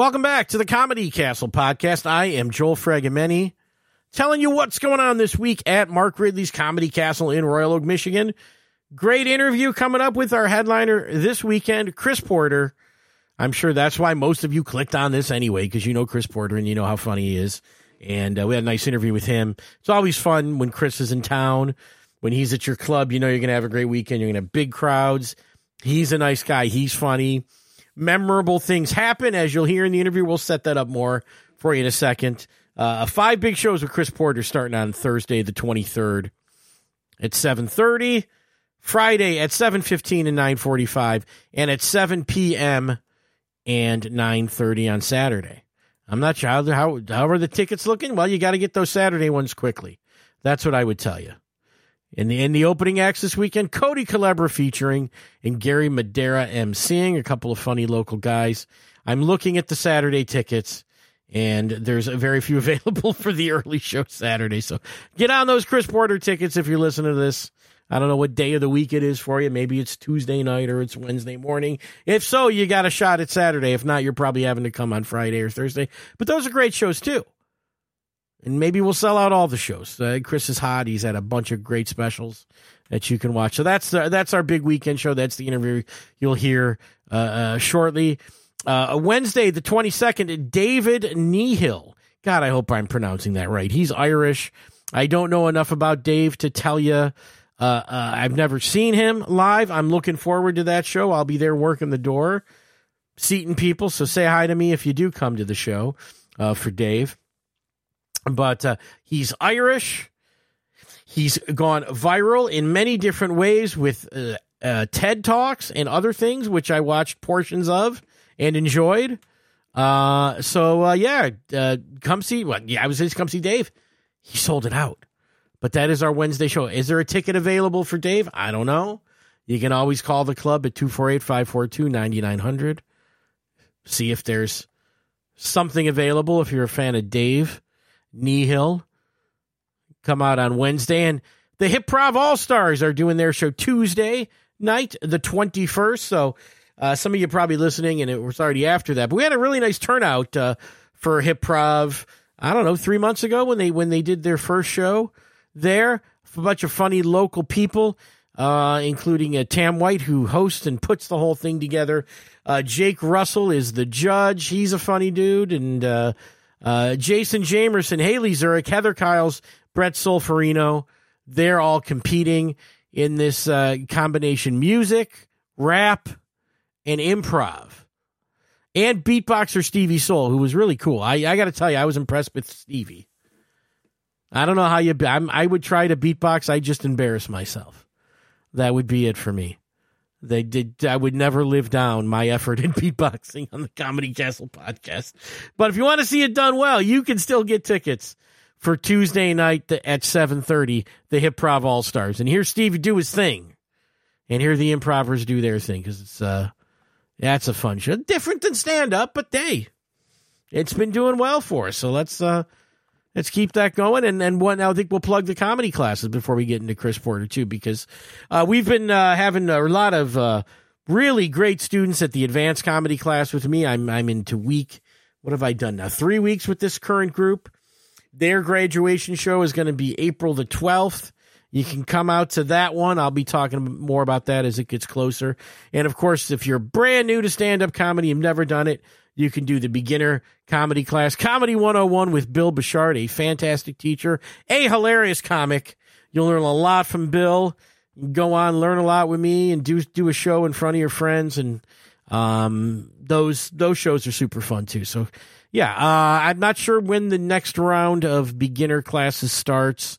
Welcome back to the Comedy Castle podcast. I am Joel Fragomeni, telling you what's going on this week at Mark Ridley's Comedy Castle in Royal Oak, Michigan. Great interview coming up with our headliner this weekend, Chris Porter. I'm sure that's why most of you clicked on this anyway, because you know Chris Porter and you know how funny he is. And uh, we had a nice interview with him. It's always fun when Chris is in town. When he's at your club, you know you're going to have a great weekend. You're going to have big crowds. He's a nice guy. He's funny. Memorable things happen, as you'll hear in the interview. We'll set that up more for you in a second. Uh, five big shows with Chris Porter starting on Thursday, the 23rd at 7.30, Friday at 7.15 and 9.45, and at 7 p.m. and 9.30 on Saturday. I'm not sure how, how, how are the tickets looking? Well, you got to get those Saturday ones quickly. That's what I would tell you. In the in the opening acts this weekend, Cody Calabra featuring and Gary Madera emceeing, a couple of funny local guys. I'm looking at the Saturday tickets, and there's a very few available for the early show Saturday. So get on those Chris Porter tickets if you're listening to this. I don't know what day of the week it is for you. Maybe it's Tuesday night or it's Wednesday morning. If so, you got a shot at Saturday. If not, you're probably having to come on Friday or Thursday. But those are great shows too and maybe we'll sell out all the shows. Uh, Chris is hot; he's had a bunch of great specials that you can watch. So that's uh, that's our big weekend show. That's the interview you'll hear uh, uh shortly. Uh, Wednesday, the twenty second, David Nihill. God, I hope I'm pronouncing that right. He's Irish. I don't know enough about Dave to tell you. Uh, I've never seen him live. I'm looking forward to that show. I'll be there working the door, seating people. So say hi to me if you do come to the show for Dave but uh, he's Irish. He's gone viral in many different ways with uh, uh, TED Talks and other things, which I watched portions of and enjoyed. Uh, so uh, yeah, uh, come see. Well, yeah, I was just come see Dave. He sold it out. But that is our Wednesday show. Is there a ticket available for Dave? I don't know. You can always call the club at 248 542 9900. See if there's something available if you're a fan of Dave. Nihill come out on Wednesday. And the Hip Prov All Stars are doing their show Tuesday night, the 21st. So uh, some of you probably listening, and it was already after that. But we had a really nice turnout uh, for Hip Prov. I don't know, three months ago when they when they did their first show there. A bunch of funny local people, uh, including uh, Tam White, who hosts and puts the whole thing together. Uh, Jake Russell is the judge. He's a funny dude, and uh, Jason Jamerson, Haley Zurich, Heather Kyles, Brett Solferino, they're all competing in this uh, combination music, rap, and improv. And beatboxer Stevie Soul, who was really cool. I, I got to tell you, I was impressed with Stevie. I don't know how you. I'm, I would try to beatbox. I just embarrass myself. That would be it for me. They did. I would never live down my effort in beatboxing on the Comedy Castle podcast. But if you want to see it done well, you can still get tickets for Tuesday night at seven thirty. The Hip Prov All Stars, and hear Steve do his thing, and hear the improvers do their thing because it's uh, that's a fun show, different than stand up, but they, it's been doing well for us. So let's uh, let's keep that going. And and one, I think we'll plug the comedy classes before we get into Chris Porter too, because uh, we've been uh, having a lot of uh, really great students at the advanced comedy class with me. I'm I'm into week. What have I done now? Three weeks with this current group. Their graduation show is going to be April the 12th. You can come out to that one. I'll be talking more about that as it gets closer. And of course, if you're brand new to stand up comedy, you've never done it, you can do the beginner comedy class, Comedy 101 with Bill Bouchard, a fantastic teacher, a hilarious comic. You'll learn a lot from Bill. Go on, learn a lot with me, and do do a show in front of your friends. And um, those those shows are super fun too. So yeah, uh, I'm not sure when the next round of beginner classes starts.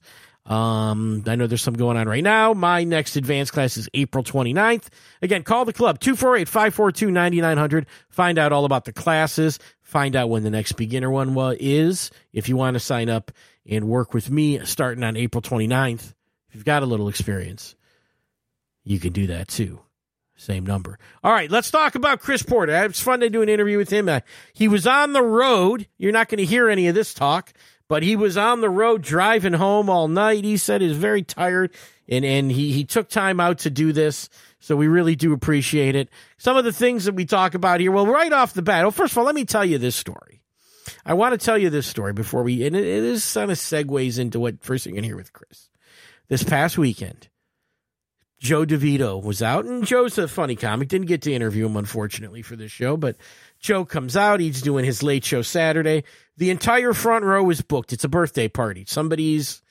Um, I know there's some going on right now. My next advanced class is April 29th. Again, call the club 248 542 9900. Find out all about the classes. Find out when the next beginner one is. If you want to sign up and work with me starting on April 29th, if you've got a little experience, you can do that too. Same number. All right, let's talk about Chris Porter. It's fun to do an interview with him. Uh, he was on the road. You're not going to hear any of this talk but he was on the road driving home all night. He said he's very tired and and he he took time out to do this. So we really do appreciate it. Some of the things that we talk about here. Well, right off the bat, well, first of all, let me tell you this story. I want to tell you this story before we, and it, it is kind of segues into what first you're going to hear with Chris. This past weekend, Joe DeVito was out, and Joe's a funny comic. Didn't get to interview him, unfortunately, for this show, but Joe comes out. He's doing his late show Saturday. The entire front row is booked. It's a birthday party. Somebody's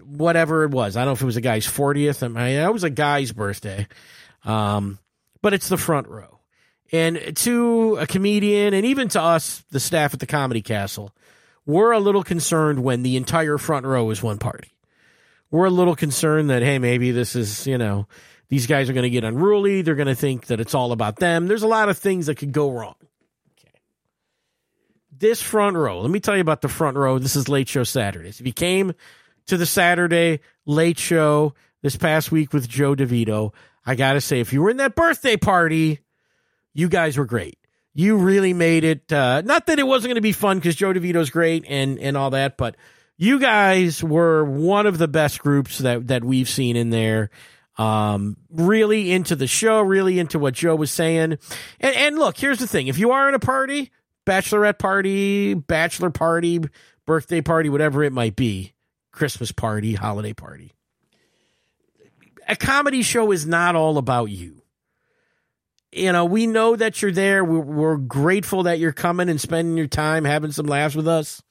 whatever it was. I don't know if it was a guy's 40th. I mean, it was a guy's birthday. Um, but it's the front row. And to a comedian and even to us, the staff at the Comedy Castle, we're a little concerned when the entire front row is one party. We're a little concerned that, hey, maybe this is, you know, these guys are going to get unruly. They're going to think that it's all about them. There's a lot of things that could go wrong. Okay. This front row, let me tell you about the front row. This is Late Show Saturdays. If you came to the Saturday Late Show this past week with Joe DeVito, I got to say, if you were in that birthday party, you guys were great. You really made it. Uh, not that it wasn't going to be fun because Joe DeVito's great and, and all that, but you guys were one of the best groups that, that we've seen in there. Um, really into the show, really into what Joe was saying. And, and look, here's the thing. If you are in a party, bachelorette party, bachelor party, birthday party, whatever it might be, Christmas party, holiday party, a comedy show is not all about you. You know, we know that you're there. We're, we're grateful that you're coming and spending your time having some laughs with us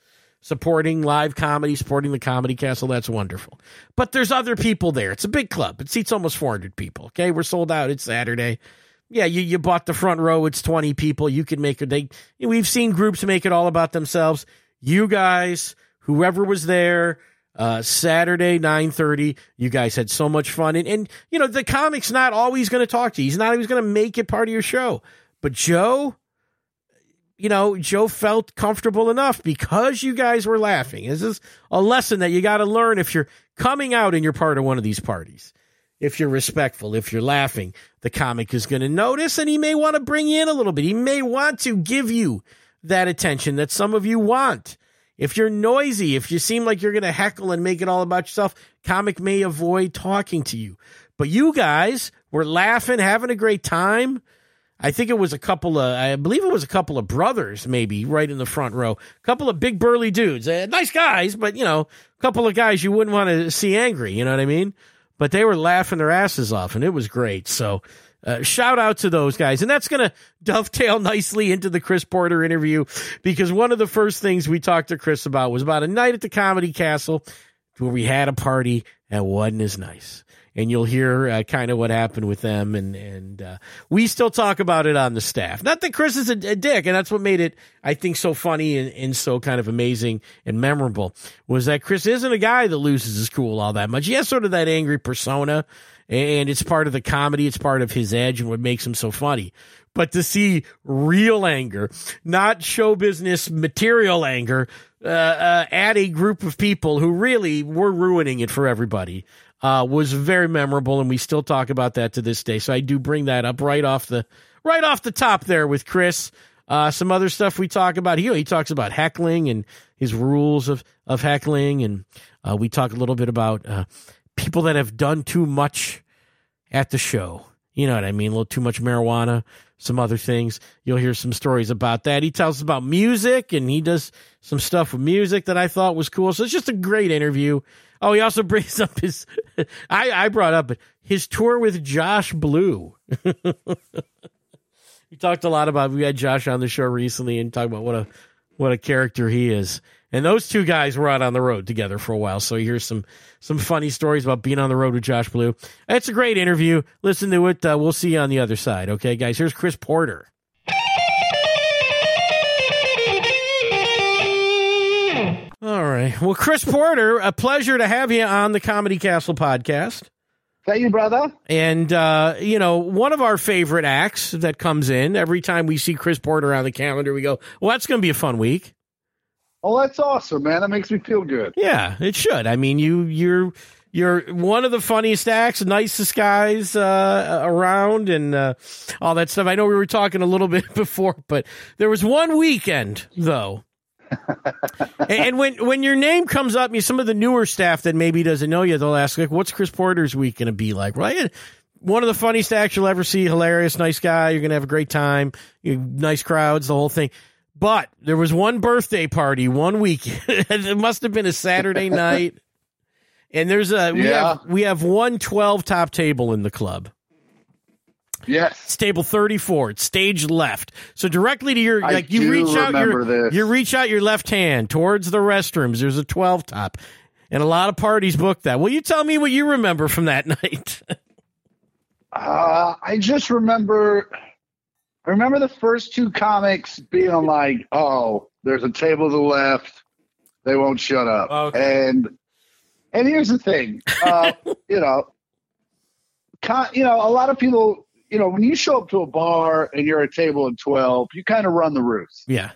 supporting live comedy, supporting the Comedy Castle. That's wonderful. But there's other people there. It's a big club. It seats almost 400 people. Okay, we're sold out. It's Saturday. Yeah, you, you bought the front row. It's 20 people. You can make it. They we've seen groups make it all about themselves. You guys, whoever was there, uh, Saturday, 9.30. You guys had so much fun. And, and you know, the comic's not always going to talk to you. He's not always going to make it part of your show. But Joe, you know, Joe felt comfortable enough because you guys were laughing. This is a lesson that you got to learn if you're coming out and you're part of one of these parties. If you're respectful, if you're laughing, the comic is going to notice and he may want to bring you in a little bit. He may want to give you that attention that some of you want. If you're noisy, if you seem like you're going to heckle and make it all about yourself, comic may avoid talking to you. But you guys were laughing, having a great time. I think it was a couple of, I believe it was a couple of brothers, maybe right in the front row. A couple of big burly dudes, uh, nice guys, but you know, a couple of guys you wouldn't want to see angry. You know what I mean? But they were laughing their asses off, and it was great. So, uh, shout out to those guys, and that's going to dovetail nicely into the Chris Porter interview because one of the first things we talked to Chris about was about a night at the Comedy Castle where we had a party that wasn't as nice and you'll hear uh, kind of what happened with them. And and uh, we still talk about it on the staff. Not that Chris is a, a dick, and that's what made it, I think, so funny and, and, so kind of amazing and memorable. Was that Chris isn't a guy that loses his cool all that much. He has sort of that angry persona, and it's part of the comedy. It's part of his edge and what makes him so funny. But to see real anger, not show business material anger, uh, uh, at a group of people who really were ruining it for everybody uh, was very memorable, and we still talk about that to this day. So I do bring that up right off the right off the top there with Chris. Uh, some other stuff we talk about. He, he talks about heckling and his rules of, of heckling. And uh, we talk a little bit about uh, people that have done too much at the show. You know what I mean? A little too much marijuana, some other things. You'll hear some stories about that. He tells us about music and he does some stuff with music that I thought was cool. So it's just a great interview. Oh, he also brings up his. I I brought up his tour with Josh Blue. we talked a lot about. We had Josh on the show recently and talked about what a what a character he is. And those two guys were out on the road together for a while. So here's some some funny stories about being on the road with Josh Blue. It's a great interview. Listen to it. Uh, we'll see you on the other side. Okay, guys. Here's Chris Porter. All right. Well, Chris Porter, a pleasure to have you on the Comedy Castle podcast. Thank you, brother. And, uh, you know, one of our favorite acts that comes in every time we see Chris Porter on the calendar, we go, well, that's going to be a fun week. Oh, that's awesome, man. That makes me feel good. Yeah, it should. I mean, you, you're, you're one of the funniest acts, nicest guys uh, around, and uh, all that stuff. I know we were talking a little bit before, but there was one weekend though and, and when when your name comes up, you some of the newer staff that maybe doesn't know you, they'll ask like, "What's Chris Porter's week going to be like?" Right? One of the funniest acts you'll ever see. Hilarious, nice guy. You're going to have a great time. You, nice crowds, the whole thing. But there was one birthday party one week. it must have been a Saturday night. And there's a we Yeah. have we have one 12 top table in the club. Yes. It's table 34. It's stage left. So directly to your I like you reach out your remember this. you reach out your left hand towards the restrooms. There's a 12 top. And a lot of parties booked that. Will you tell me what you remember from that night? Uh, I just remember, I remember the first two comics being like, "Oh, there's a table to the left. They won't shut up." Okay. And and here's the thing, uh, you know, con- you know, a lot of people, you know, when you show up to a bar and you're a table of twelve, you kind of run the roost. yeah.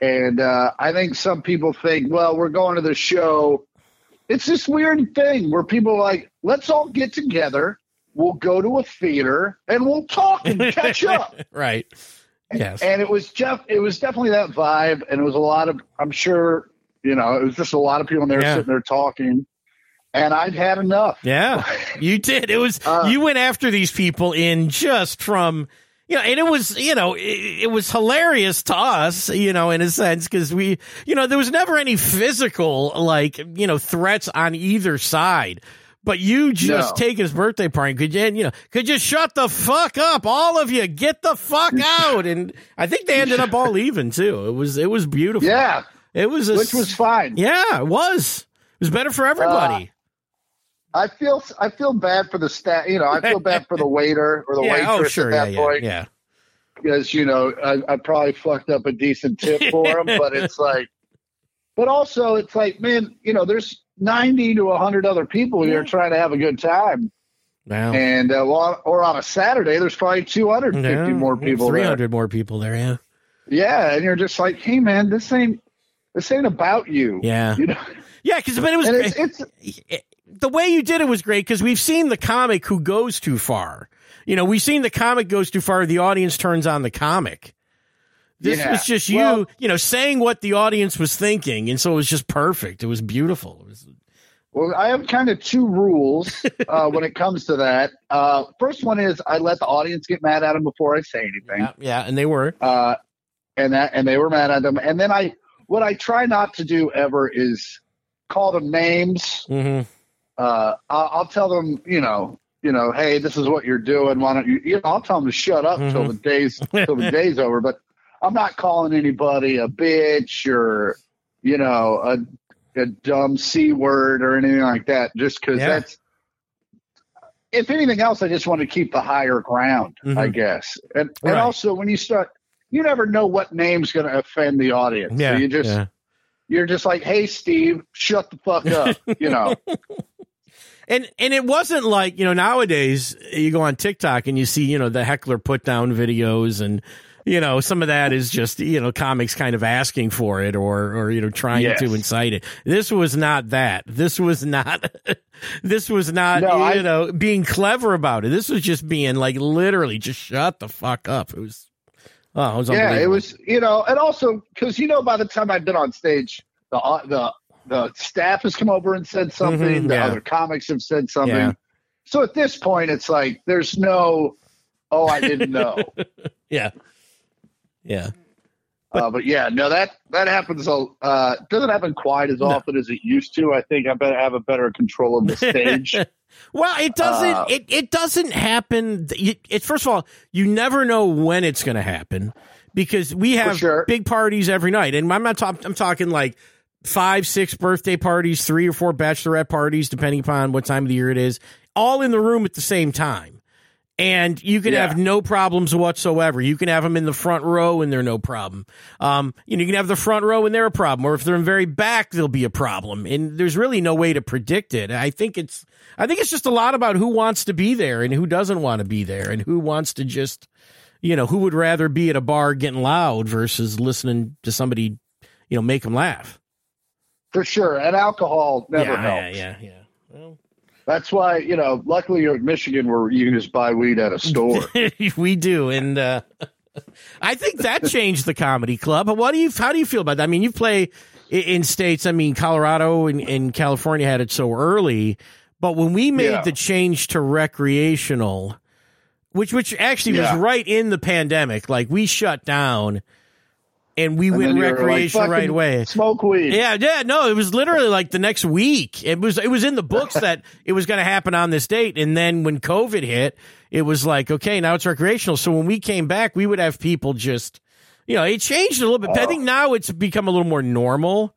And uh, I think some people think, well, we're going to the show. It's this weird thing where people are like, let's all get together. We'll go to a theater and we'll talk and catch up. right. Yes. And it was Jeff. It was definitely that vibe, and it was a lot of. I'm sure you know it was just a lot of people in there Yeah. sitting there talking, and I'd had enough. Yeah, you did. It was Uh, you went after these people in just from you know, and it was you know it, it was hilarious to us, you know, in a sense because we you know there was never any physical like you know threats on either side. But you just No. take his birthday party. Could you, you know, could you shut the fuck up, all of you? Get the fuck out! And I think they ended up all even too. It was, it was beautiful. Yeah, it was, a, which was fine. yeah, it was. It was better for everybody. Uh, I feel I feel bad for the staff. You know, I feel bad for the waiter or the yeah, oh, waitress oh sure, at that yeah, point. yeah, yeah. because you know I, I probably fucked up a decent tip for him, but it's like, but also it's like, man, you know, there's 90 to 100 other people here trying to have a good time, Wow. and uh, well, or on a Saturday, there's probably 250 Yeah, more people 300 there. more people there. Yeah. Yeah, and you're just like, hey, man, this ain't this ain't about you. Yeah. you know, Yeah, because but it was it's, it's it- the way you did it was great because we've seen the comic who goes too far. You know, we've seen the comic goes too far. The audience turns on the comic. This Yeah. was just you, Well- you know, saying what the audience was thinking, and so it was just perfect. It was beautiful. It was, Well, I have kind of two rules uh, when it comes to that. Uh, first one is I let the audience get mad at him before I say anything. yeah, yeah, and they were. uh, and that and they were mad at them. And then I, what I try not to do ever is call them names. hmm Uh, I'll, I'll tell them, you know, you know, hey, this is what you're doing. Why don't you? You know, I'll tell them to shut up till Mhm. the days till the day's over. But I'm not calling anybody a bitch or you know a a dumb c word or anything like that. Just because Yeah. that's. If anything else, I just want to keep the higher ground, I Mhm. guess. And Right. and also when you start, you never know what name's going to offend the audience. Yeah, so you just yeah. you're just like, hey, Steve, shut the fuck up. you know. And and it wasn't like you know nowadays you go on TikTok and you see you know the heckler put down videos and you know some of that is just you know comics kind of asking for it or or you know trying Yes. to incite it. This was not that. This was not. this was not No, you I- know being clever about it. This was just being like literally just shut the fuck up. It was. Oh, it was yeah, it was, you know, and also because you know, by the time I'd been on stage, the uh, the the staff has come over and said something. Mhm, the yeah. other comics have said something. Yeah. So at this point, it's like there's no, oh, I didn't know. Yeah. Yeah. uh, but yeah, no, that that happens. Uh, doesn't happen quite as No. often as it used to. I think I better have a better control of the stage. Well, it doesn't. Uh, it it doesn't happen. It, it first of all, you never know when it's going to happen because we have sure. big parties every night, and I'm not talking. I'm talking like five, six birthday parties, three or four bachelorette parties, depending upon what time of the year it is, all in the room at the same time. And you can Yeah. have no problems whatsoever. You can have them in the front row and they're no problem. Um, you know, you can have the front row and they're a problem, or if they're in very back, there'll be a problem. And there's really no way to predict it. I think it's, I think it's just a lot about who wants to be there and who doesn't want to be there and who wants to just, you know, who would rather be at a bar getting loud versus listening to somebody, you know, make them laugh. For sure. And alcohol never yeah, helps. yeah, yeah, yeah. Well, That's why you know. Luckily, you're in Michigan, where you can just buy weed at a store. we do, and uh, I think that changed the comedy club. But what do you? How do you feel about that? I mean, you play in states. I mean, Colorado and, and California had it so early, but when we made Yeah. the change to recreational, which which actually Yeah. was right in the pandemic, like we shut down and we And went you're like, right "Fucking away. Smoke weed. Yeah, yeah, no, it was literally like the next week. It was it was in the books that it was going to happen on this date, and then when COVID hit, it was like okay, now it's recreational. So when we came back, we would have people just, you know, it changed a little bit. I Oh. think now it's become a little more normal.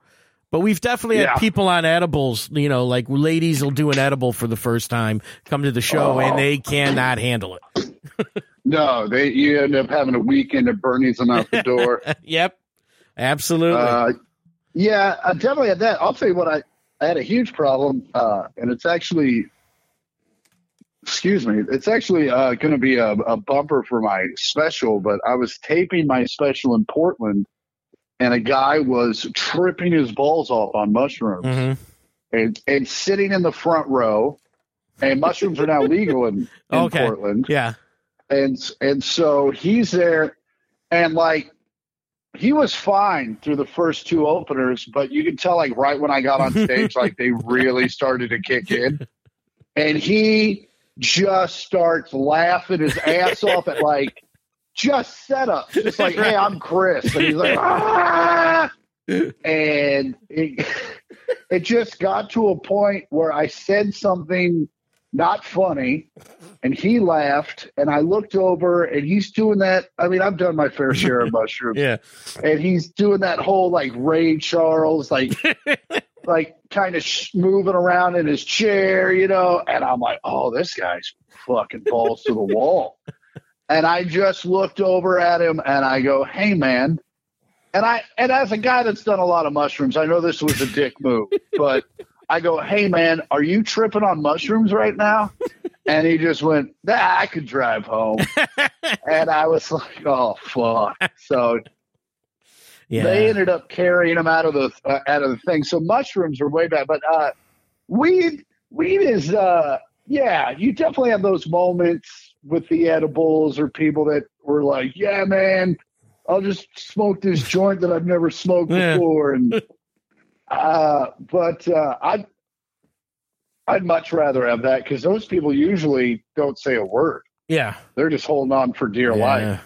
But we've definitely Yeah. had people on edibles, you know, like ladies will do an edible for the first time, come to the show, Oh. and they cannot handle it. No, they you end up having a weekend at Bernie's and out the door. yep, absolutely. uh, yeah, I definitely had that. I'll tell you what, I, I had a huge problem, uh, and it's actually, excuse me, it's actually uh, going to be a, a bumper for my special. But I was taping my special in Portland, and a guy was tripping his balls off on mushrooms. hmm and, and sitting in the front row. And mushrooms are now legal in, in Okay. Portland. Yeah. And and so he's there, and like he was fine through the first two openers, but you could tell like right when I got on stage, like they really started to kick in, and he just starts laughing his ass off at like just setup, just like hey, I'm Chris, and he's like ah! and it, it just got to a point where I said something not funny. And he laughed and I looked over and he's doing that. I mean I've done my fair share of mushrooms. Yeah. and he's doing that whole like Ray Charles like like kind of sh- moving around in his chair you know? And I'm like oh this guy's fucking balls to the wall. And I just looked over at him and I go hey man. And I and as a guy that's done a lot of mushrooms, I know this was a dick move, but I go, "Hey man, are you tripping on mushrooms right now?" And he just went, "Nah, I could drive home." and I was like, "Oh fuck!" So Yeah. they ended up carrying him out of the uh, out of the thing. So mushrooms are way back, but uh, weed weed is uh, yeah, you definitely have those moments with the edibles or people that were like, "Yeah, man." I'll just smoke this joint that I've never smoked Yeah. before, and uh, but uh, I'd I'd much rather have that because those people usually don't say a word; yeah. they're just holding on for dear life.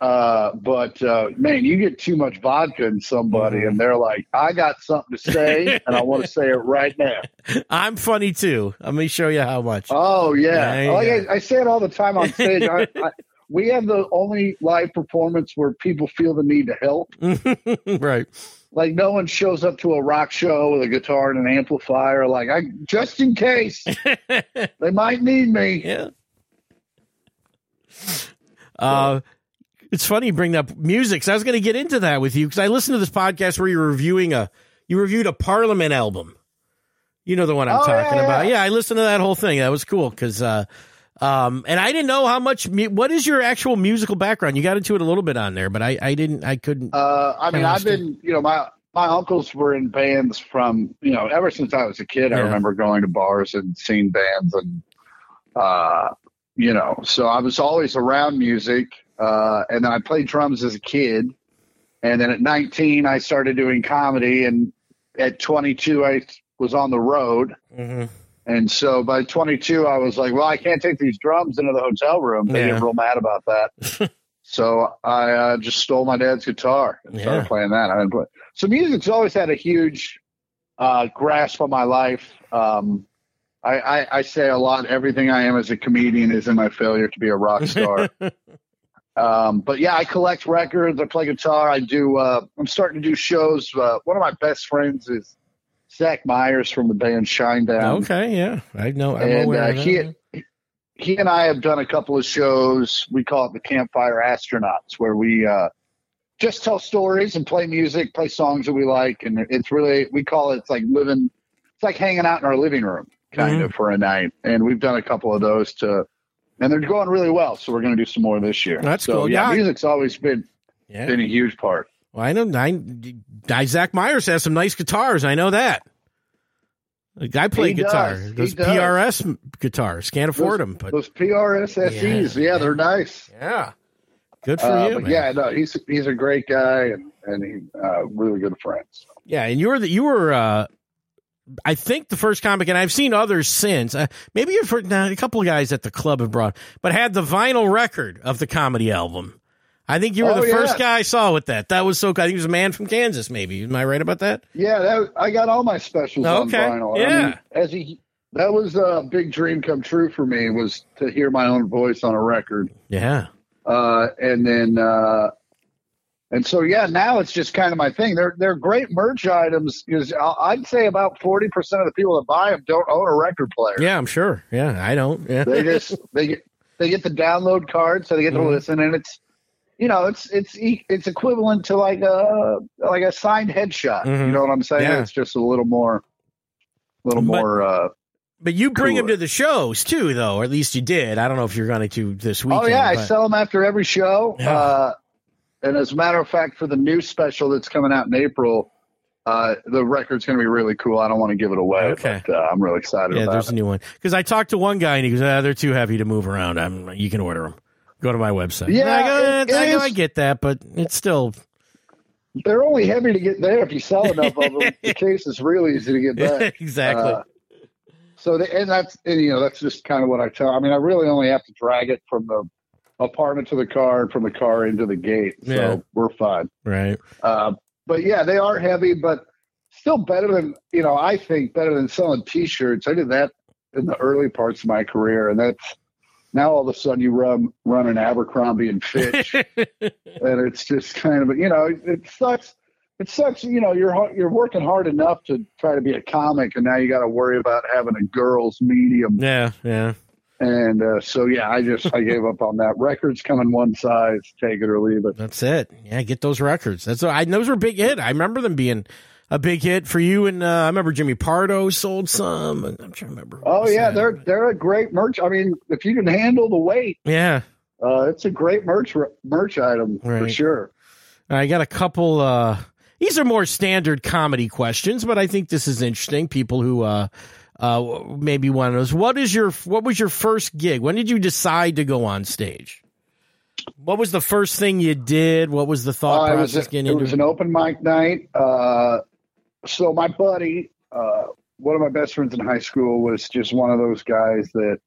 Uh, but uh, man, you get too much vodka in somebody, Mhm. and they're like, "I got something to say, and I want to say it right now." I'm funny too. Let me show you how much. Oh yeah, Yeah, like yeah. I, I say it all the time on stage. I, I, we have the only live performance where people feel the need to help. right. Like no one shows up to a rock show with a guitar and an amplifier. Like I just in case they might need me. yeah. Uh, it's funny you bring up music. I was going to get into that with you because I listened to this podcast where you were reviewing a you reviewed a Parliament album. You know the one I'm Oh, yeah, talking yeah. about. Yeah, I listened to that whole thing. That was cool because, uh, um, and I didn't know how much. Mu- what is your actual musical background? You got into it a little bit on there, but I, I didn't. I couldn't. Uh, I mean, I've been, you know, my my uncles were in bands from, you know, ever since I was a kid. I remember going to bars and seeing bands, and uh, you know, so I was always around music. Uh, and then I played drums as a kid, and then at 19 I started doing comedy, and at 22 I was on the road. Mhm. And so by 22, I was like, well, I can't take these drums into the hotel room. They Yeah. get real mad about that. so I uh, just stole my dad's guitar and started Yeah. playing that. I didn't play. So music's always had a huge uh, grasp on my life. Um, I, I, I say a lot. Everything I am as a comedian is in my failure to be a rock star. um, but yeah, I collect records. I play guitar. I do. Uh, I'm starting to do shows. Uh, one of my best friends is Zach Myers from the band Shinedown okay, yeah, I know. I'm and aware uh, he he and I have done a couple of shows. We call it the Campfire Astronauts, where we uh, just tell stories and play music, play songs that we like, and it's really we call it it's like living, it's like hanging out in our living room, kind Mhm. of for a night. And we've done a couple of those to, and they're going really well. So we're going to do some more this year. That's so, cool. Yeah, Yeah, music's always been yeah. been a huge part. Well, I know. I, Zach Myers has some nice guitars. I know that. Like, I play He guitar. does. Those does. PRS guitars can't afford them, but Those PRS SEs, yeah, they're nice. yeah, Good for Uh, you, man. yeah, no, he's he's a great guy and and he uh, really good friends. Yeah, and you were the, you were uh I think the first comic, and I've seen others since. Uh, maybe you've heard now, a couple of guys at the club have brought, but had the vinyl record of the comedy album. I think you were Oh, the first guy I saw with that. That was so. I think it was a man from Kansas. Maybe am I right about that? Yeah, that, I got all my specials on Okay, vinyl. I yeah. mean, as he, that was a big dream come true for me was to hear my own voice on a record. Yeah, Uh, and then, uh, and so yeah, now it's just kind of my thing. They're they're great merch items because I'd say about forty percent of the people that buy them don't own a record player. yeah, I'm sure. Yeah, I don't. Yeah, They just they get they get the download card, so they get to Mhm. listen, and it's you know it's it's it's equivalent to like a like a signed headshot. Mhm. You know what I'm saying? Yeah. It's just a little more, a little But- more. uh but you bring them to the shows too, though, or at least you did. I don't know if you're going to this week. Oh yeah, I sell them after every show. Yeah. Uh, and as a matter of fact, for the new special that's coming out in April, uh, the record's going to be really cool. I don't want to give it away, Okay. but uh, I'm really excited Yeah, about there's it. a new one because I talked to one guy and he goes, ah, "They're too heavy to move around. I'm, you can order them. Go to my website." Yeah, I, go, it- "Eh, I, it is- I get that, but it's still They're only heavy to get there if you sell enough of them. the case is really easy to get back. exactly. Uh, so, the, and that's and, you know that's just kind of what I tell. I mean, I really only have to drag it from the apartment to the car and from the car into the gate, so Yeah. we're fine. right. Uh, but yeah, they are heavy, but still better than you know. I think better than selling T-shirts. I did that in the early parts of my career, and that's now all of a sudden you run run an Abercrombie and Fitch, and it's just kind of you know it sucks. It sucks. You know you're you're working hard enough to try to be a comic, and now you got to worry about having a girl's medium. yeah, yeah. And uh, so yeah, I just I gave up on that. Records come in one size, take it or leave it. That's it. Yeah, get those records. That's I those were big hit. I remember them being a big hit for you. And uh, I remember Jimmy Pardo sold some. I'm trying to remember. Oh yeah, had they're they're a great merch. I mean, if you can handle the weight, yeah. uh, it's a great merch merch item for sure. I got a couple. Uh, these are more standard comedy questions, but I think this is interesting. People who uh, uh, maybe one of those. What is your What was your first gig? When did you decide to go on stage? What was the first thing you did? What was the thought Uh, it was, process a- getting it into was an open mic night. Uh, so my buddy, uh, one of my best friends in high school, was just one of those guys that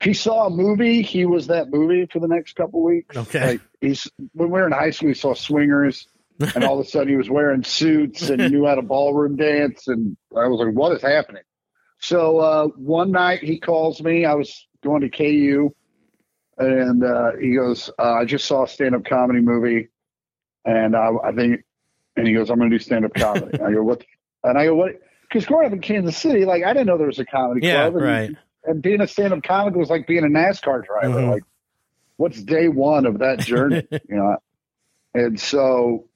if he saw a movie, he was that movie for the next couple weeks. Okay. Like he's when we were in high school, he saw Swingers, and all of a sudden he was wearing suits and knew how to ballroom dance, and I was like, "What is happening?" So uh, one night he calls me. I was going to KU, and uh, he goes, uh, "I just saw a stand-up comedy movie, and I, I think," and he goes, "I'm going to do stand-up comedy." I go, "What?" And I go, "What?" Because growing up in Kansas City, like I didn't know there was a comedy Yeah, club, and, right. and being a stand-up comic was like being a NASCAR driver. Mhm. Like, what's day one of that journey? you know, and so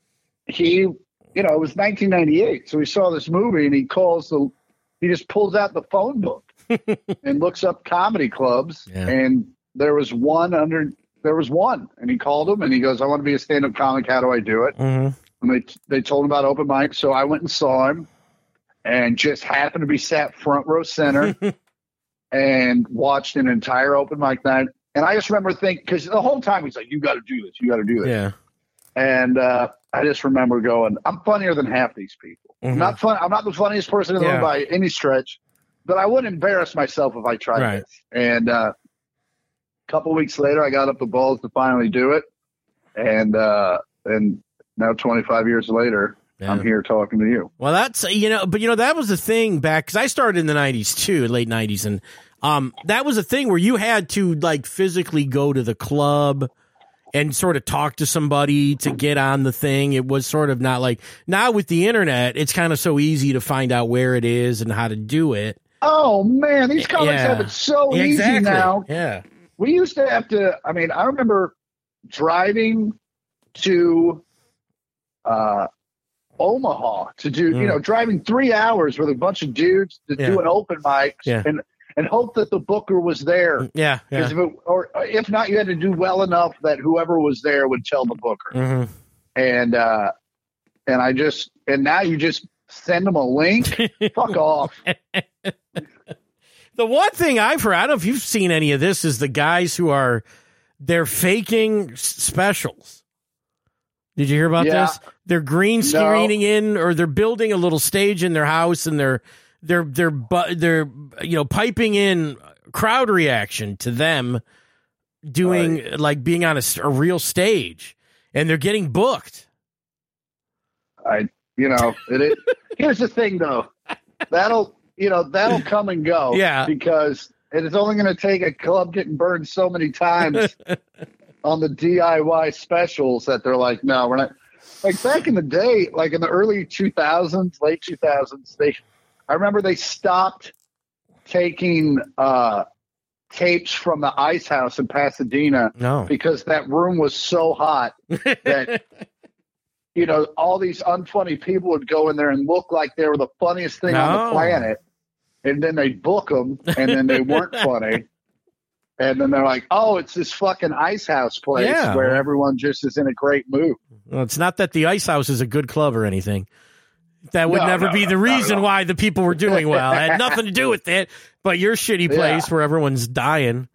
he, you know, it was 1998, so he saw this movie and he calls the, he just pulls out the phone book and looks up comedy clubs, Yeah. and there was one under, there was one, and he called him and he goes, "I want to be a stand-up comic. How do I do it?" hmm And they they told him about open mic, so I went and saw him, and just happened to be sat front row center, and watched an entire open mic night. And I just remember thinking, because the whole time he's like, "You got to do this, you got to do this," Yeah. and uh, I just remember going, "I'm funnier than half these people. Mhm. I'm not fun. I'm not the funniest person in the Yeah. room by any stretch, but I wouldn't embarrass myself if I tried Right. this." And uh, a couple weeks later, I got up the balls to finally do it, and uh, and now 25 years later. Yeah. I'm here talking to you. Well, that's you know, but you know that was the thing back because I started in the '90s too, late '90s, and um, that was a thing where you had to like physically go to the club and sort of talk to somebody to get on the thing. It was sort of not like now with the internet, it's kind of so easy to find out where it is and how to do it. Oh man, these comics Yeah. have it so Yeah, easy now. Yeah. We used to have to. I mean, I remember driving to uh, Omaha to do, Mm. you know, driving three hours with a bunch of dudes to Yeah. do an open mic Yeah. and and hope that the booker was there. Yeah. 'Cause Yeah. If it, or if not, you had to do well enough that whoever was there would tell the booker. hmm And uh, and I just and now you just send them a link. Fuck off. The one thing I've heard, I don't know if you've seen any of this, is the guys who are they're faking specials. Did you hear about Yeah. this? They're green screening in, or they're building a little stage in their house, and they're they're they're bu- they're you know piping in crowd reaction to them doing like being on a real stage, and they're getting booked. I, you know, it, it, here's the thing though. That'll, you know, that'll come and go. Yeah. Because it is only going to take a club getting burned so many times on the DIY specials that they're like, no, we're not. Like back in the day, like in the early 2000s, late 2000s, they, I remember they stopped taking uh, tapes from the Ice House in Pasadena No, because that room was so hot that you know, all these unfunny people would go in there and look like they were the funniest thing on the planet, and then they'd book them, and then they weren't funny, and then they're like, "Oh, it's this fucking ice house place Yeah. where everyone just is in a great mood." Well, it's not that the Ice House is a good club or anything. That would No, never no, be the reason why the people were doing well. It had nothing to do with it. But your shitty place where everyone's dying.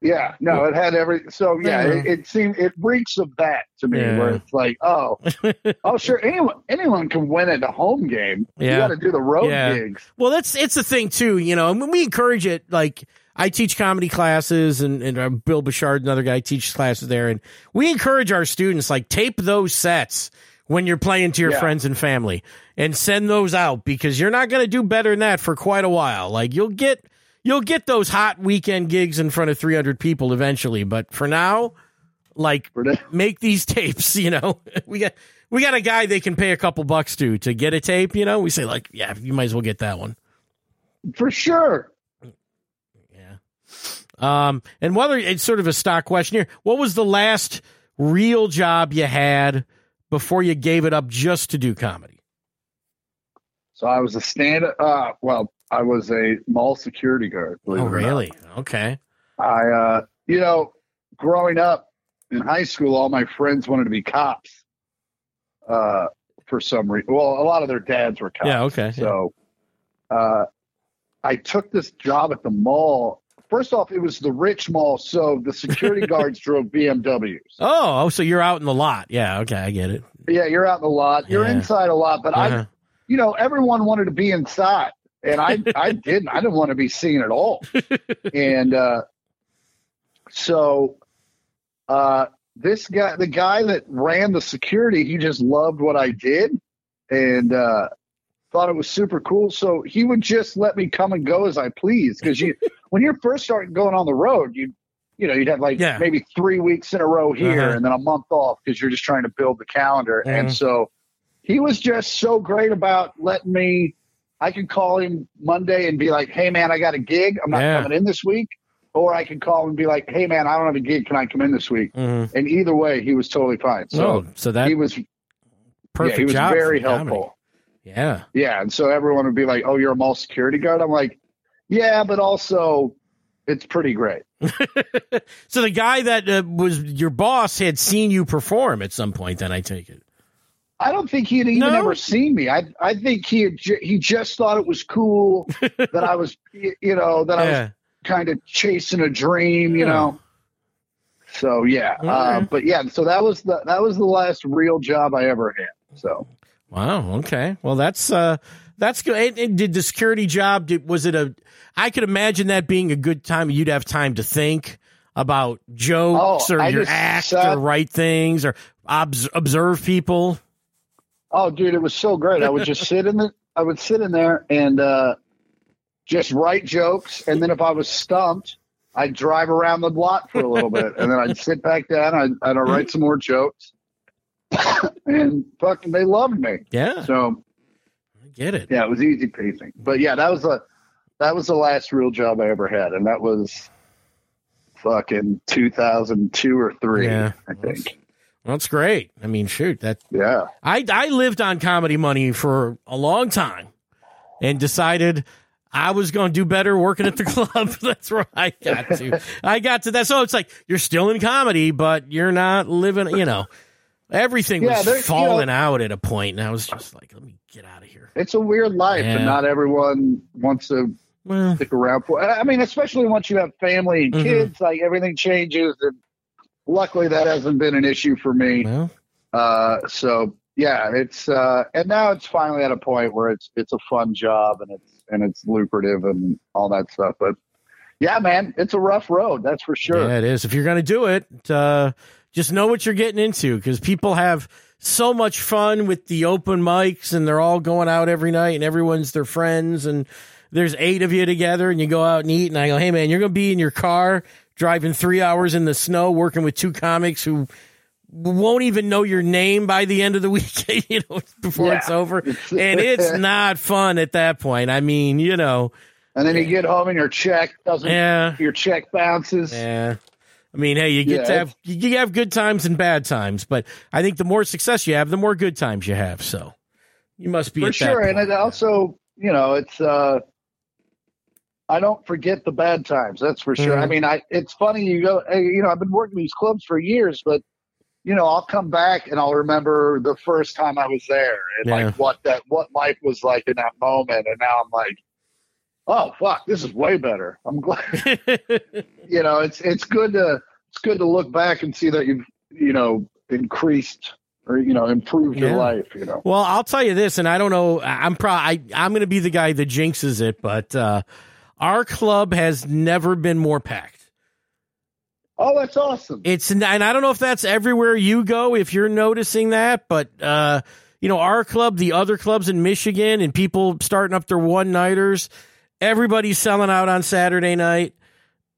Yeah, no, it had every. So yeah, it, it seemed it reeks of that to me, Yeah. where it's like, oh, oh, sure, anyone anyone can win at a home game. You Yeah. got to do the road Yeah. gigs. Well, that's it's the thing too. You know, and we encourage it. Like I teach comedy classes, and, and uh, Bill Bouchard, another guy, teaches classes there, and we encourage our students like tape those sets when you're playing to your Yeah. friends and family, and send those out because you're not going to do better than that for quite a while. Like you'll get you'll get those hot weekend gigs in front of 300 people eventually, but for now, like For the- make these tapes. You know, we got. We got a guy they can pay a couple bucks to to get a tape, you know. We say like, yeah, you might as well get that one. For sure. Yeah. Um, and whether it's sort of a stock question here, what was the last real job you had before you gave it up just to do comedy? So I was a stand. Uh, well, I was a mall security guard. Oh, or not. really? Okay. I, uh, you know, growing up in high school, all my friends wanted to be cops. Uh, for some reason, well, a lot of their dads were cops. Yeah. Okay. So, uh, I took this job at the mall. First off, it was the rich mall, so the security guards drove BMWs. Oh, oh, so you're out in the lot. Yeah. Okay. I get it. Yeah, you're out in the lot. You're Yeah. inside a lot, but I Uh-huh. you know, everyone wanted to be inside, and I I didn't. I didn't want to be seen at all. and uh, so, uh, this guy, the guy that ran the security, he just loved what I did, and uh, thought it was super cool. So he would just let me come and go as I please. Because you, when you're first starting going on the road, you. You know, you'd have like Yeah. maybe three weeks in a row here Uh-huh. and then a month off because you're just trying to build the calendar. Mhm. And so he was just so great about letting me I can call him Monday and be like, "Hey man, I got a gig. I'm not Yeah. coming in this week." Or I can call him and be like, "Hey man, I don't have a gig. Can I come in this week?" Mhm. And either way, he was totally fine. So oh, so that he was perfect yeah, he was very helpful. Yeah. Yeah, and so everyone would be like, "Oh, you're a mall security guard." I'm like, "Yeah, but also it's pretty great." so the guy that uh, was your boss had seen you perform at some point. Then I take it. I don't think he had even No? ever seen me. I I think he had ju- he just thought it was cool that I was you know that I was kind of chasing a dream, you Yeah. know. So yeah, uh, but yeah, so that was the that was the last real job I ever had. So Wow. Okay. Well, that's uh, that's good. Did the security job? Did, was it a? I could imagine that being a good time. You'd have time to think about jokes Oh, or I your act sat- or write things or obs- observe people. Oh, dude, it was so great. I would just sit in the I would sit in there and uh, just write jokes, and then if I was stumped, I'd drive around the lot for a little bit, and then I'd sit back down. I'd, I'd write some more jokes, and fucking they loved me. Yeah, So I get it. yeah, it was easy pacing. But yeah, that was the that was the last real job I ever had, and that was fucking two thousand two or three, Yeah. I think. That's great. I mean, shoot, that Yeah. I I lived on comedy money for a long time, and decided I was going to do better working at the club. That's where I got to. I got to that. So it's like you're still in comedy, but you're not living. You know, everything Yeah, was there- you falling know- out at a point, and I was just like, let me get out of here. It's a weird life, Yeah. and not everyone wants to Well, stick around for. I mean, especially once you have family and Mhm. kids, like everything changes. And luckily, that hasn't been an issue for me. well, Uh, so yeah, it's uh, and now it's finally at a point where it's it's a fun job and it's and it's lucrative and all that stuff. But yeah, man, it's a rough road, that's for sure. yeah, it is. If you're going to do it, uh, just know what you're getting into because people have so much fun with the open mics and they're all going out every night and everyone's their friends and there's eight of you together and you go out and eat and I go, hey man, you're going to be in your car driving three hours in the snow working with two comics who won't even know your name by the end of the weekend, you know, before Yeah. it's over. And it's not fun at that point. I mean, you know, And then you get home and your check doesn't, yeah. your check bounces. Yeah. I mean, hey, you get Yeah, to have you have good times and bad times, but I think the more success you have, the more good times you have. So you must be for sure. And it also, you know, it's uh I don't forget the bad times. That's for sure. Mhm. I mean, I it's funny you go, hey, you know, I've been working these clubs for years, but you know, I'll come back and I'll remember the first time I was there and Yeah. like what that what life was like in that moment, and now I'm like, oh fuck, this is way better. I'm glad. you know, it's it's good to it's good to look back and see that you've you know increased or you know improved Yeah. your life. You know. well, I'll tell you this, and I don't know. I'm probably I'm going to be the guy that jinxes it, but uh, our club has never been more packed. Oh, that's awesome. It's and I don't know if that's everywhere you go if you're noticing that, but uh, you know our club, the other clubs in Michigan, and people starting up their one nighters. Everybody's selling out on Saturday night.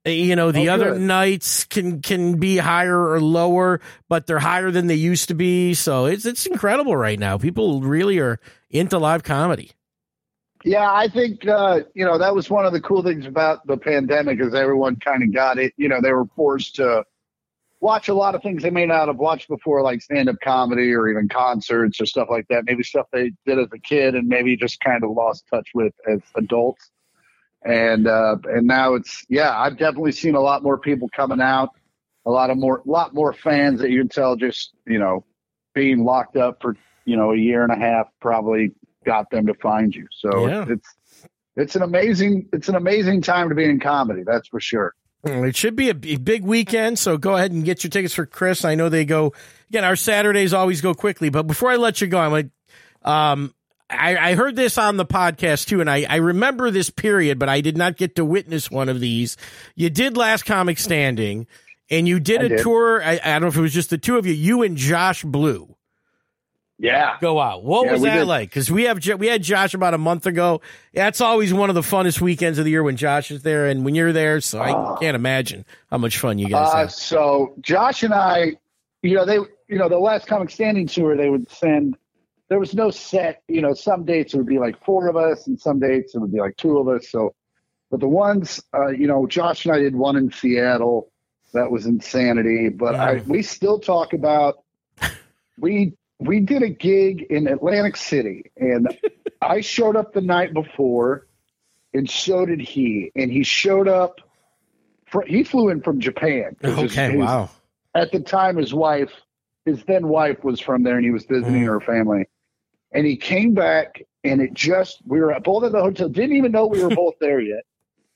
Uh, You know the Oh, other nights can can be higher or lower, but they're higher than they used to be. So it's it's incredible right now. People really are into live comedy. Yeah, I think uh, you know that was one of the cool things about the pandemic is everyone kind of got it. You know, they were forced to watch a lot of things they may not have watched before, like stand-up comedy or even concerts or stuff like that. Maybe stuff they did as a kid and maybe just kind of lost touch with as adults. And uh, and now it's yeah, I've definitely seen a lot more people coming out, a lot of more, lot more fans that you can tell just you know being locked up for you know a year and a half probably got them to find you. So Yeah. it's it's an amazing it's an amazing time to be in comedy. That's for sure. It should be a big weekend, so go ahead and get your tickets for Chris. I know they go again. Our Saturdays always go quickly, but before I let you go, I'm like, um, I, I heard this on the podcast too, and I, I remember this period, but I did not get to witness one of these. You did last comic standing, and you did I a did. tour. I, I don't know if it was just the two of you, you and Josh Blue Yeah. go out. What Yeah, was that did. like? Because we have we had Josh about a month ago. That's always one of the funnest weekends of the year when Josh is there and when you're there. So I Oh. can't imagine how much fun you guys Uh, have. so Josh and I, you know, they, you know, the last comic standing tour, they would send. There was no set. You know, some dates it would be like four of us, and some dates it would be like two of us. So, but the ones, uh, you know, Josh and I did one in Seattle. That was insanity. But I, we still talk about. We we did a gig in Atlantic City, and I showed up the night before, and so did he. And he showed up. fr he flew in from Japan. Okay, his- wow. At the time, his wife, his then wife, was from there, and he was visiting Mm. her family. And he came back, and it just we were both at the hotel. Didn't even know we were both there yet,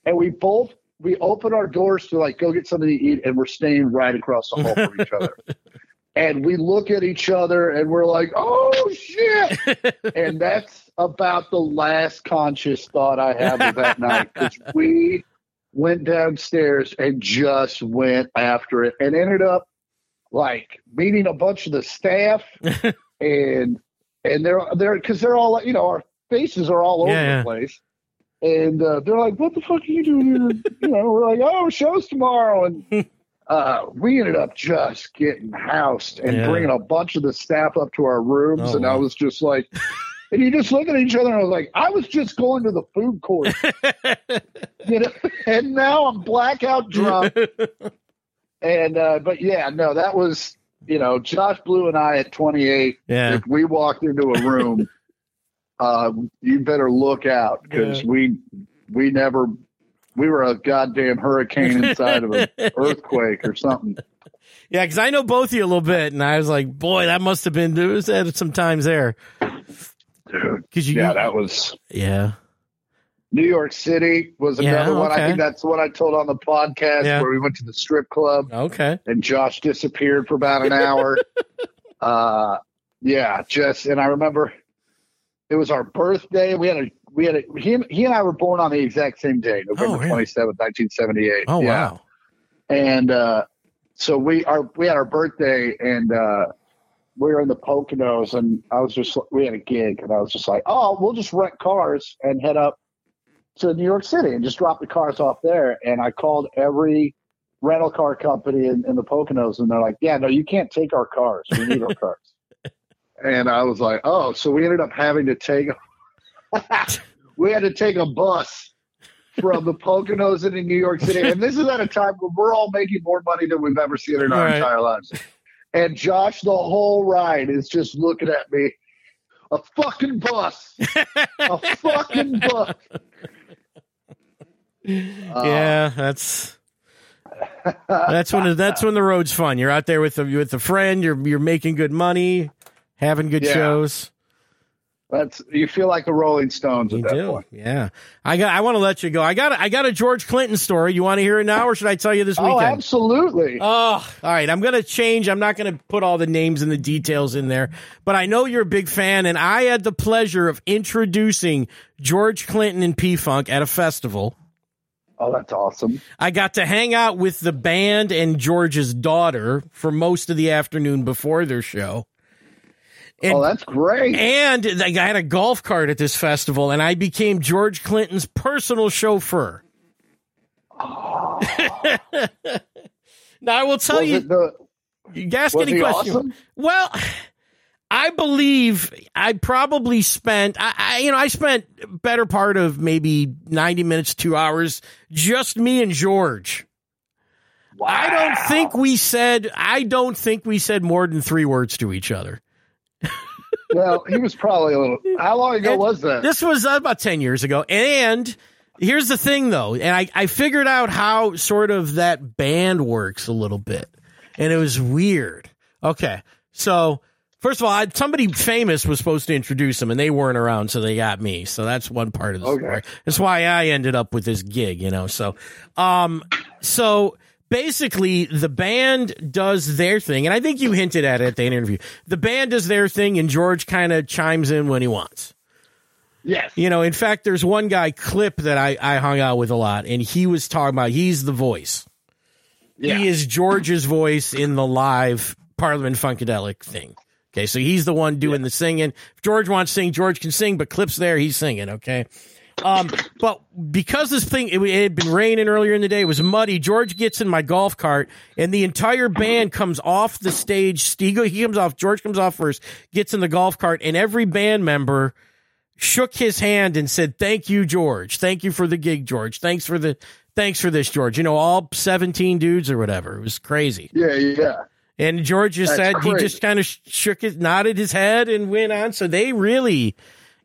and we both we opened our doors to like go get something to eat, and we're staying right across the hall from each other. And we look at each other, and we're like, "Oh shit!" and that's about the last conscious thought I have of that night because we went downstairs and just went after it and ended up like meeting a bunch of the staff and and they're they're because they're all you know our faces are all over Yeah, the place. And uh, they're like what the fuck are you doing here? You know we're like oh shows tomorrow. And uh, we ended up just getting housed and Yeah. bringing a bunch of the staff up to our rooms Oh, and I was just like and you just look at each other and I was like I was just going to the food court you know, and now I'm blackout drunk. and uh, but yeah, no, that was you know Josh Blue and I at 28. yeah. If we walked into a room, uh, you better look out because Yeah. we we never we were a goddamn hurricane inside of an earthquake or something. Yeah, because I know both of you a little bit, and I was like, boy, that must have been there was had some times there. Because you, yeah, that was yeah, New York City was Yeah, another one. I think that's what I told on the podcast Yeah. where we went to the strip club Okay. and Josh disappeared for about an hour. uh, yeah, just and I remember it was our birthday. We had a we had a he, he and I were born on the exact same day, November Oh, really? twenty seventh, nineteen seventy eight. Oh yeah. wow. And uh, so we our we had our birthday and uh, we were in the Poconos and I was just we had a gig and I was just like, oh, we'll just rent cars and head up to New York City and just drop the cars off there. And I called every rental car company in, in the Poconos and they're like, yeah, no, you can't take our cars. We need our cars. And I was like, oh, so we ended up having to take we had to take a bus from the Poconos into New York City. And this is at a time when we're all making more money than we've ever seen in our Right. entire lives. And Josh, the whole ride, is just looking at me. A fucking bus. A fucking bus. Yeah, that's that's when that's when the road's fun. You're out there with a with a friend. You're you're making good money, having good Yeah. shows. That's you feel like the Rolling Stones at You that do, point. yeah. I got. I want to let you go. I got. I got a George Clinton story. You want to hear it now, or should I tell you this oh, weekend? Oh, absolutely. Oh, all right. I'm going to change. I'm not going to put all the names and the details in there, but I know you're a big fan, and I had the pleasure of introducing George Clinton and P Funk at a festival. oh, that's awesome. I got to hang out with the band and George's daughter for most of the afternoon before their show. Oh, and, oh, that's great. and I had a golf cart at this festival, and I became George Clinton's personal chauffeur. Oh, Now, I will tell was you, the, you ask any question. awesome? Well, I believe I probably spent, I, I, you know, I spent better part of maybe 90 minutes, two hours, just me and George. Wow. I don't think we said, I don't think we said more than three words to each other. Well, he was probably a little. How long ago And was that? This was uh, about 10 years ago. And here's the thing, though. And I, I figured out how sort of that band works a little bit. And it was weird. Okay. So, first of all, I, somebody famous was supposed to introduce them, and they weren't around, so they got me. So that's one part of the Okay. story. That's why I ended up with this gig, you know. So, um, so basically the band does their thing, and I think you hinted at it at the interview. The band does their thing, and George kind of chimes in when he wants. yes. You know, in fact, there's one guy, Clip, that I, I hung out with a lot, and he was talking about he's the voice. Yeah. He is George's voice in the live Parliament Funkadelic thing. Okay, so he's the one doing the singing. If George wants to sing, George can sing, but Clip's there, he's singing, okay? Um, but because this thing, it, it had been raining earlier in the day, it was muddy. George gets in my golf cart, and the entire band comes off the stage. He, he comes off, George comes off first, gets in the golf cart, and every band member shook his hand and said, "Thank you, George. Thank you for the gig, George. Thanks for the thanks for this, George." You know, all seventeen dudes or whatever. It was crazy. Yeah, yeah. And George just That's said he just kind of shook his, nodded his head, and went on. So they really.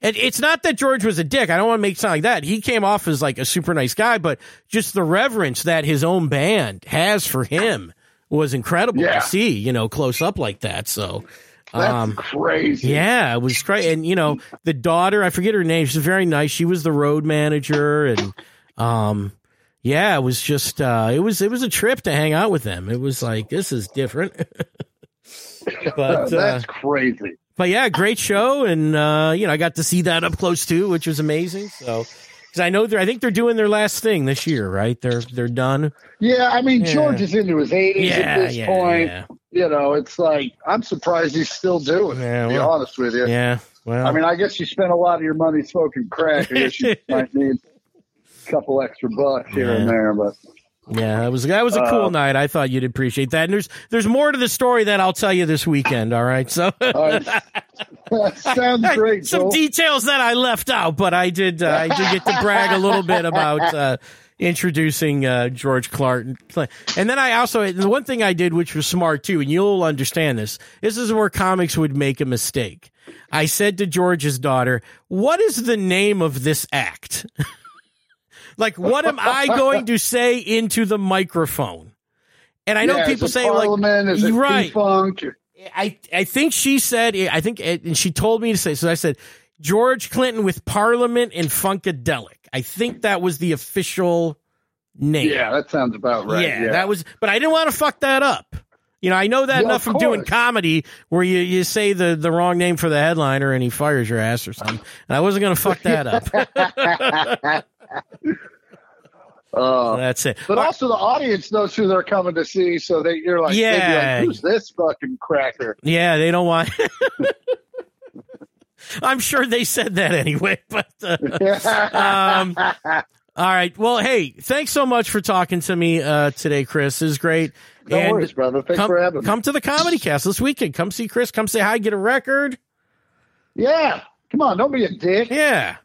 And it's not that George was a dick. I don't want to make it sound like that. He came off as like a super nice guy, but just the reverence that his own band has for him was incredible Yeah. to see, you know, close up like that. So, That's um, crazy. yeah, it was crazy. And you know, the daughter, I forget her name. She's very nice. She was the road manager, and um, yeah, it was just uh, it was it was a trip to hang out with them. It was like this is different, but uh, That's crazy. But yeah, great show, and uh, you know, I got to see that up close too, which was amazing. So. Because I know they're, I think they're doing their last thing this year, right? They're they're done. Yeah, I mean, Yeah. George is into his 80s Yeah, at this yeah, point. You know, it's like, I'm surprised he's still doing it, Yeah, to be honest with you. yeah. Well, I mean, I guess you spent a lot of your money smoking crack. I guess you might need a couple extra bucks here and there, but Yeah, that was that was a cool Uh, night. I thought you'd appreciate that. And there's there's more to the story that I'll tell you this weekend. All right, so sounds great. some Joel. details that I left out, but I did uh, I did get to brag a little bit about uh, introducing uh, George Clark. And then I also the one thing I did, which was smart too, and you'll understand this. This is where comics would make a mistake. I said to George's daughter, "What is the name of this act?" Like, what am I going to say into the microphone? And I know Yeah, people say like, Parliament, is it right. P-Funk? I I think she said I think and she told me to say so. I said George Clinton with Parliament and Funkadelic. I think that was the official name. Yeah, that sounds about right. yeah, Yeah, that was. But I didn't want to fuck that up. You know, I know that Yeah, enough from doing comedy where you, you say the, the wrong name for the headliner and he fires your ass or something. And I wasn't going to fuck that up. Uh, That's it. but also the audience knows who they're coming to see, so they you're like, Yeah. like, who's this fucking cracker? Yeah, they don't want. I'm sure they said that anyway, but uh, um, all right. Well, hey, thanks so much for talking to me uh, today, Chris. Is great. no And worries, brother. Thanks come, for having me. come to the Comedy Castle this weekend. Come see Chris. Come say hi. Get a record. Yeah, come on, don't be a dick. Yeah,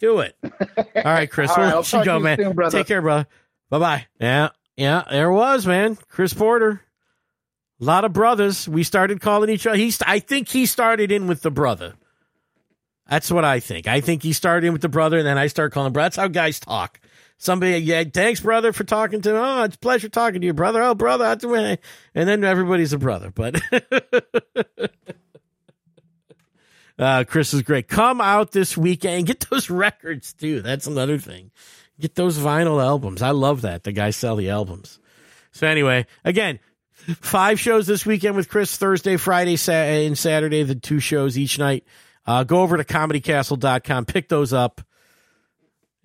do it. All right, Chris. All we'll I'll you go, you man. soon. Take care, brother. Bye bye. Yeah, yeah. There was man, Chris Porter. A lot of brothers. We started calling each other. He's. I think he started in with the brother. That's what I think. I think he started in with the brother, and then I start calling brother. That's how guys talk. Somebody, yeah, thanks, brother, for talking to me. Oh, it's a pleasure talking to you, brother. Oh, brother, that's the way. And then everybody's a brother. But uh, Chris is great. Come out this weekend get those records too. That's another thing. Get those vinyl albums. I love that. The guys sell the albums. So anyway, again, five shows this weekend with Chris Thursday, Friday, Sa- and Saturday, the two shows each night. Uh, go over to comedycastle.com, pick those up.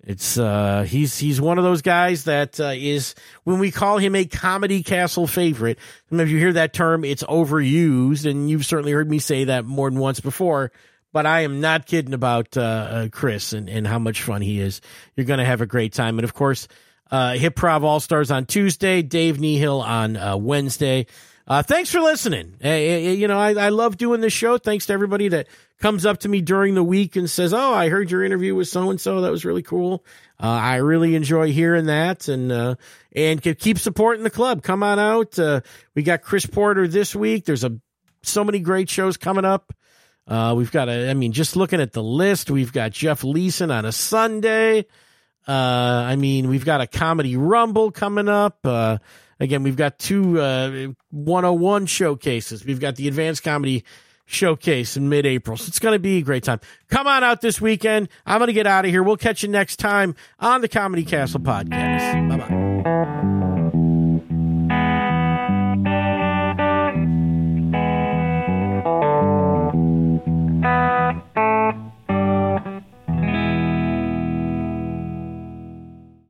It's uh he's he's one of those guys that uh, is when we call him a comedy castle favorite. Sometimes you hear that term, it's overused, and you've certainly heard me say that more than once before. But I am not kidding about uh, uh, Chris and, and how much fun he is. You're going to have a great time, and of course, uh, Hip Prov All Stars on Tuesday, Dave Nihill on uh, Wednesday. Uh, thanks for listening. Uh, you know, I, I love doing this show. Thanks to everybody that comes up to me during the week and says, "Oh, I heard your interview with so and so. That was really cool." Uh, I really enjoy hearing that, and uh, and keep supporting the club. Come on out. Uh, we got Chris Porter this week. There's a so many great shows coming up. Uh, we've got a, I mean, just looking at the list, we've got Jeff Leeson on a Sunday. Uh, I mean, we've got a comedy rumble coming up. Again, we've got two, uh, 101 showcases. We've got the advanced comedy showcase in mid April. So it's going to be a great time. Come on out this weekend. I'm going to get out of here. We'll catch you next time on the Comedy Castle podcast. Bye bye.